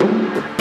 Thank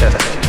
better.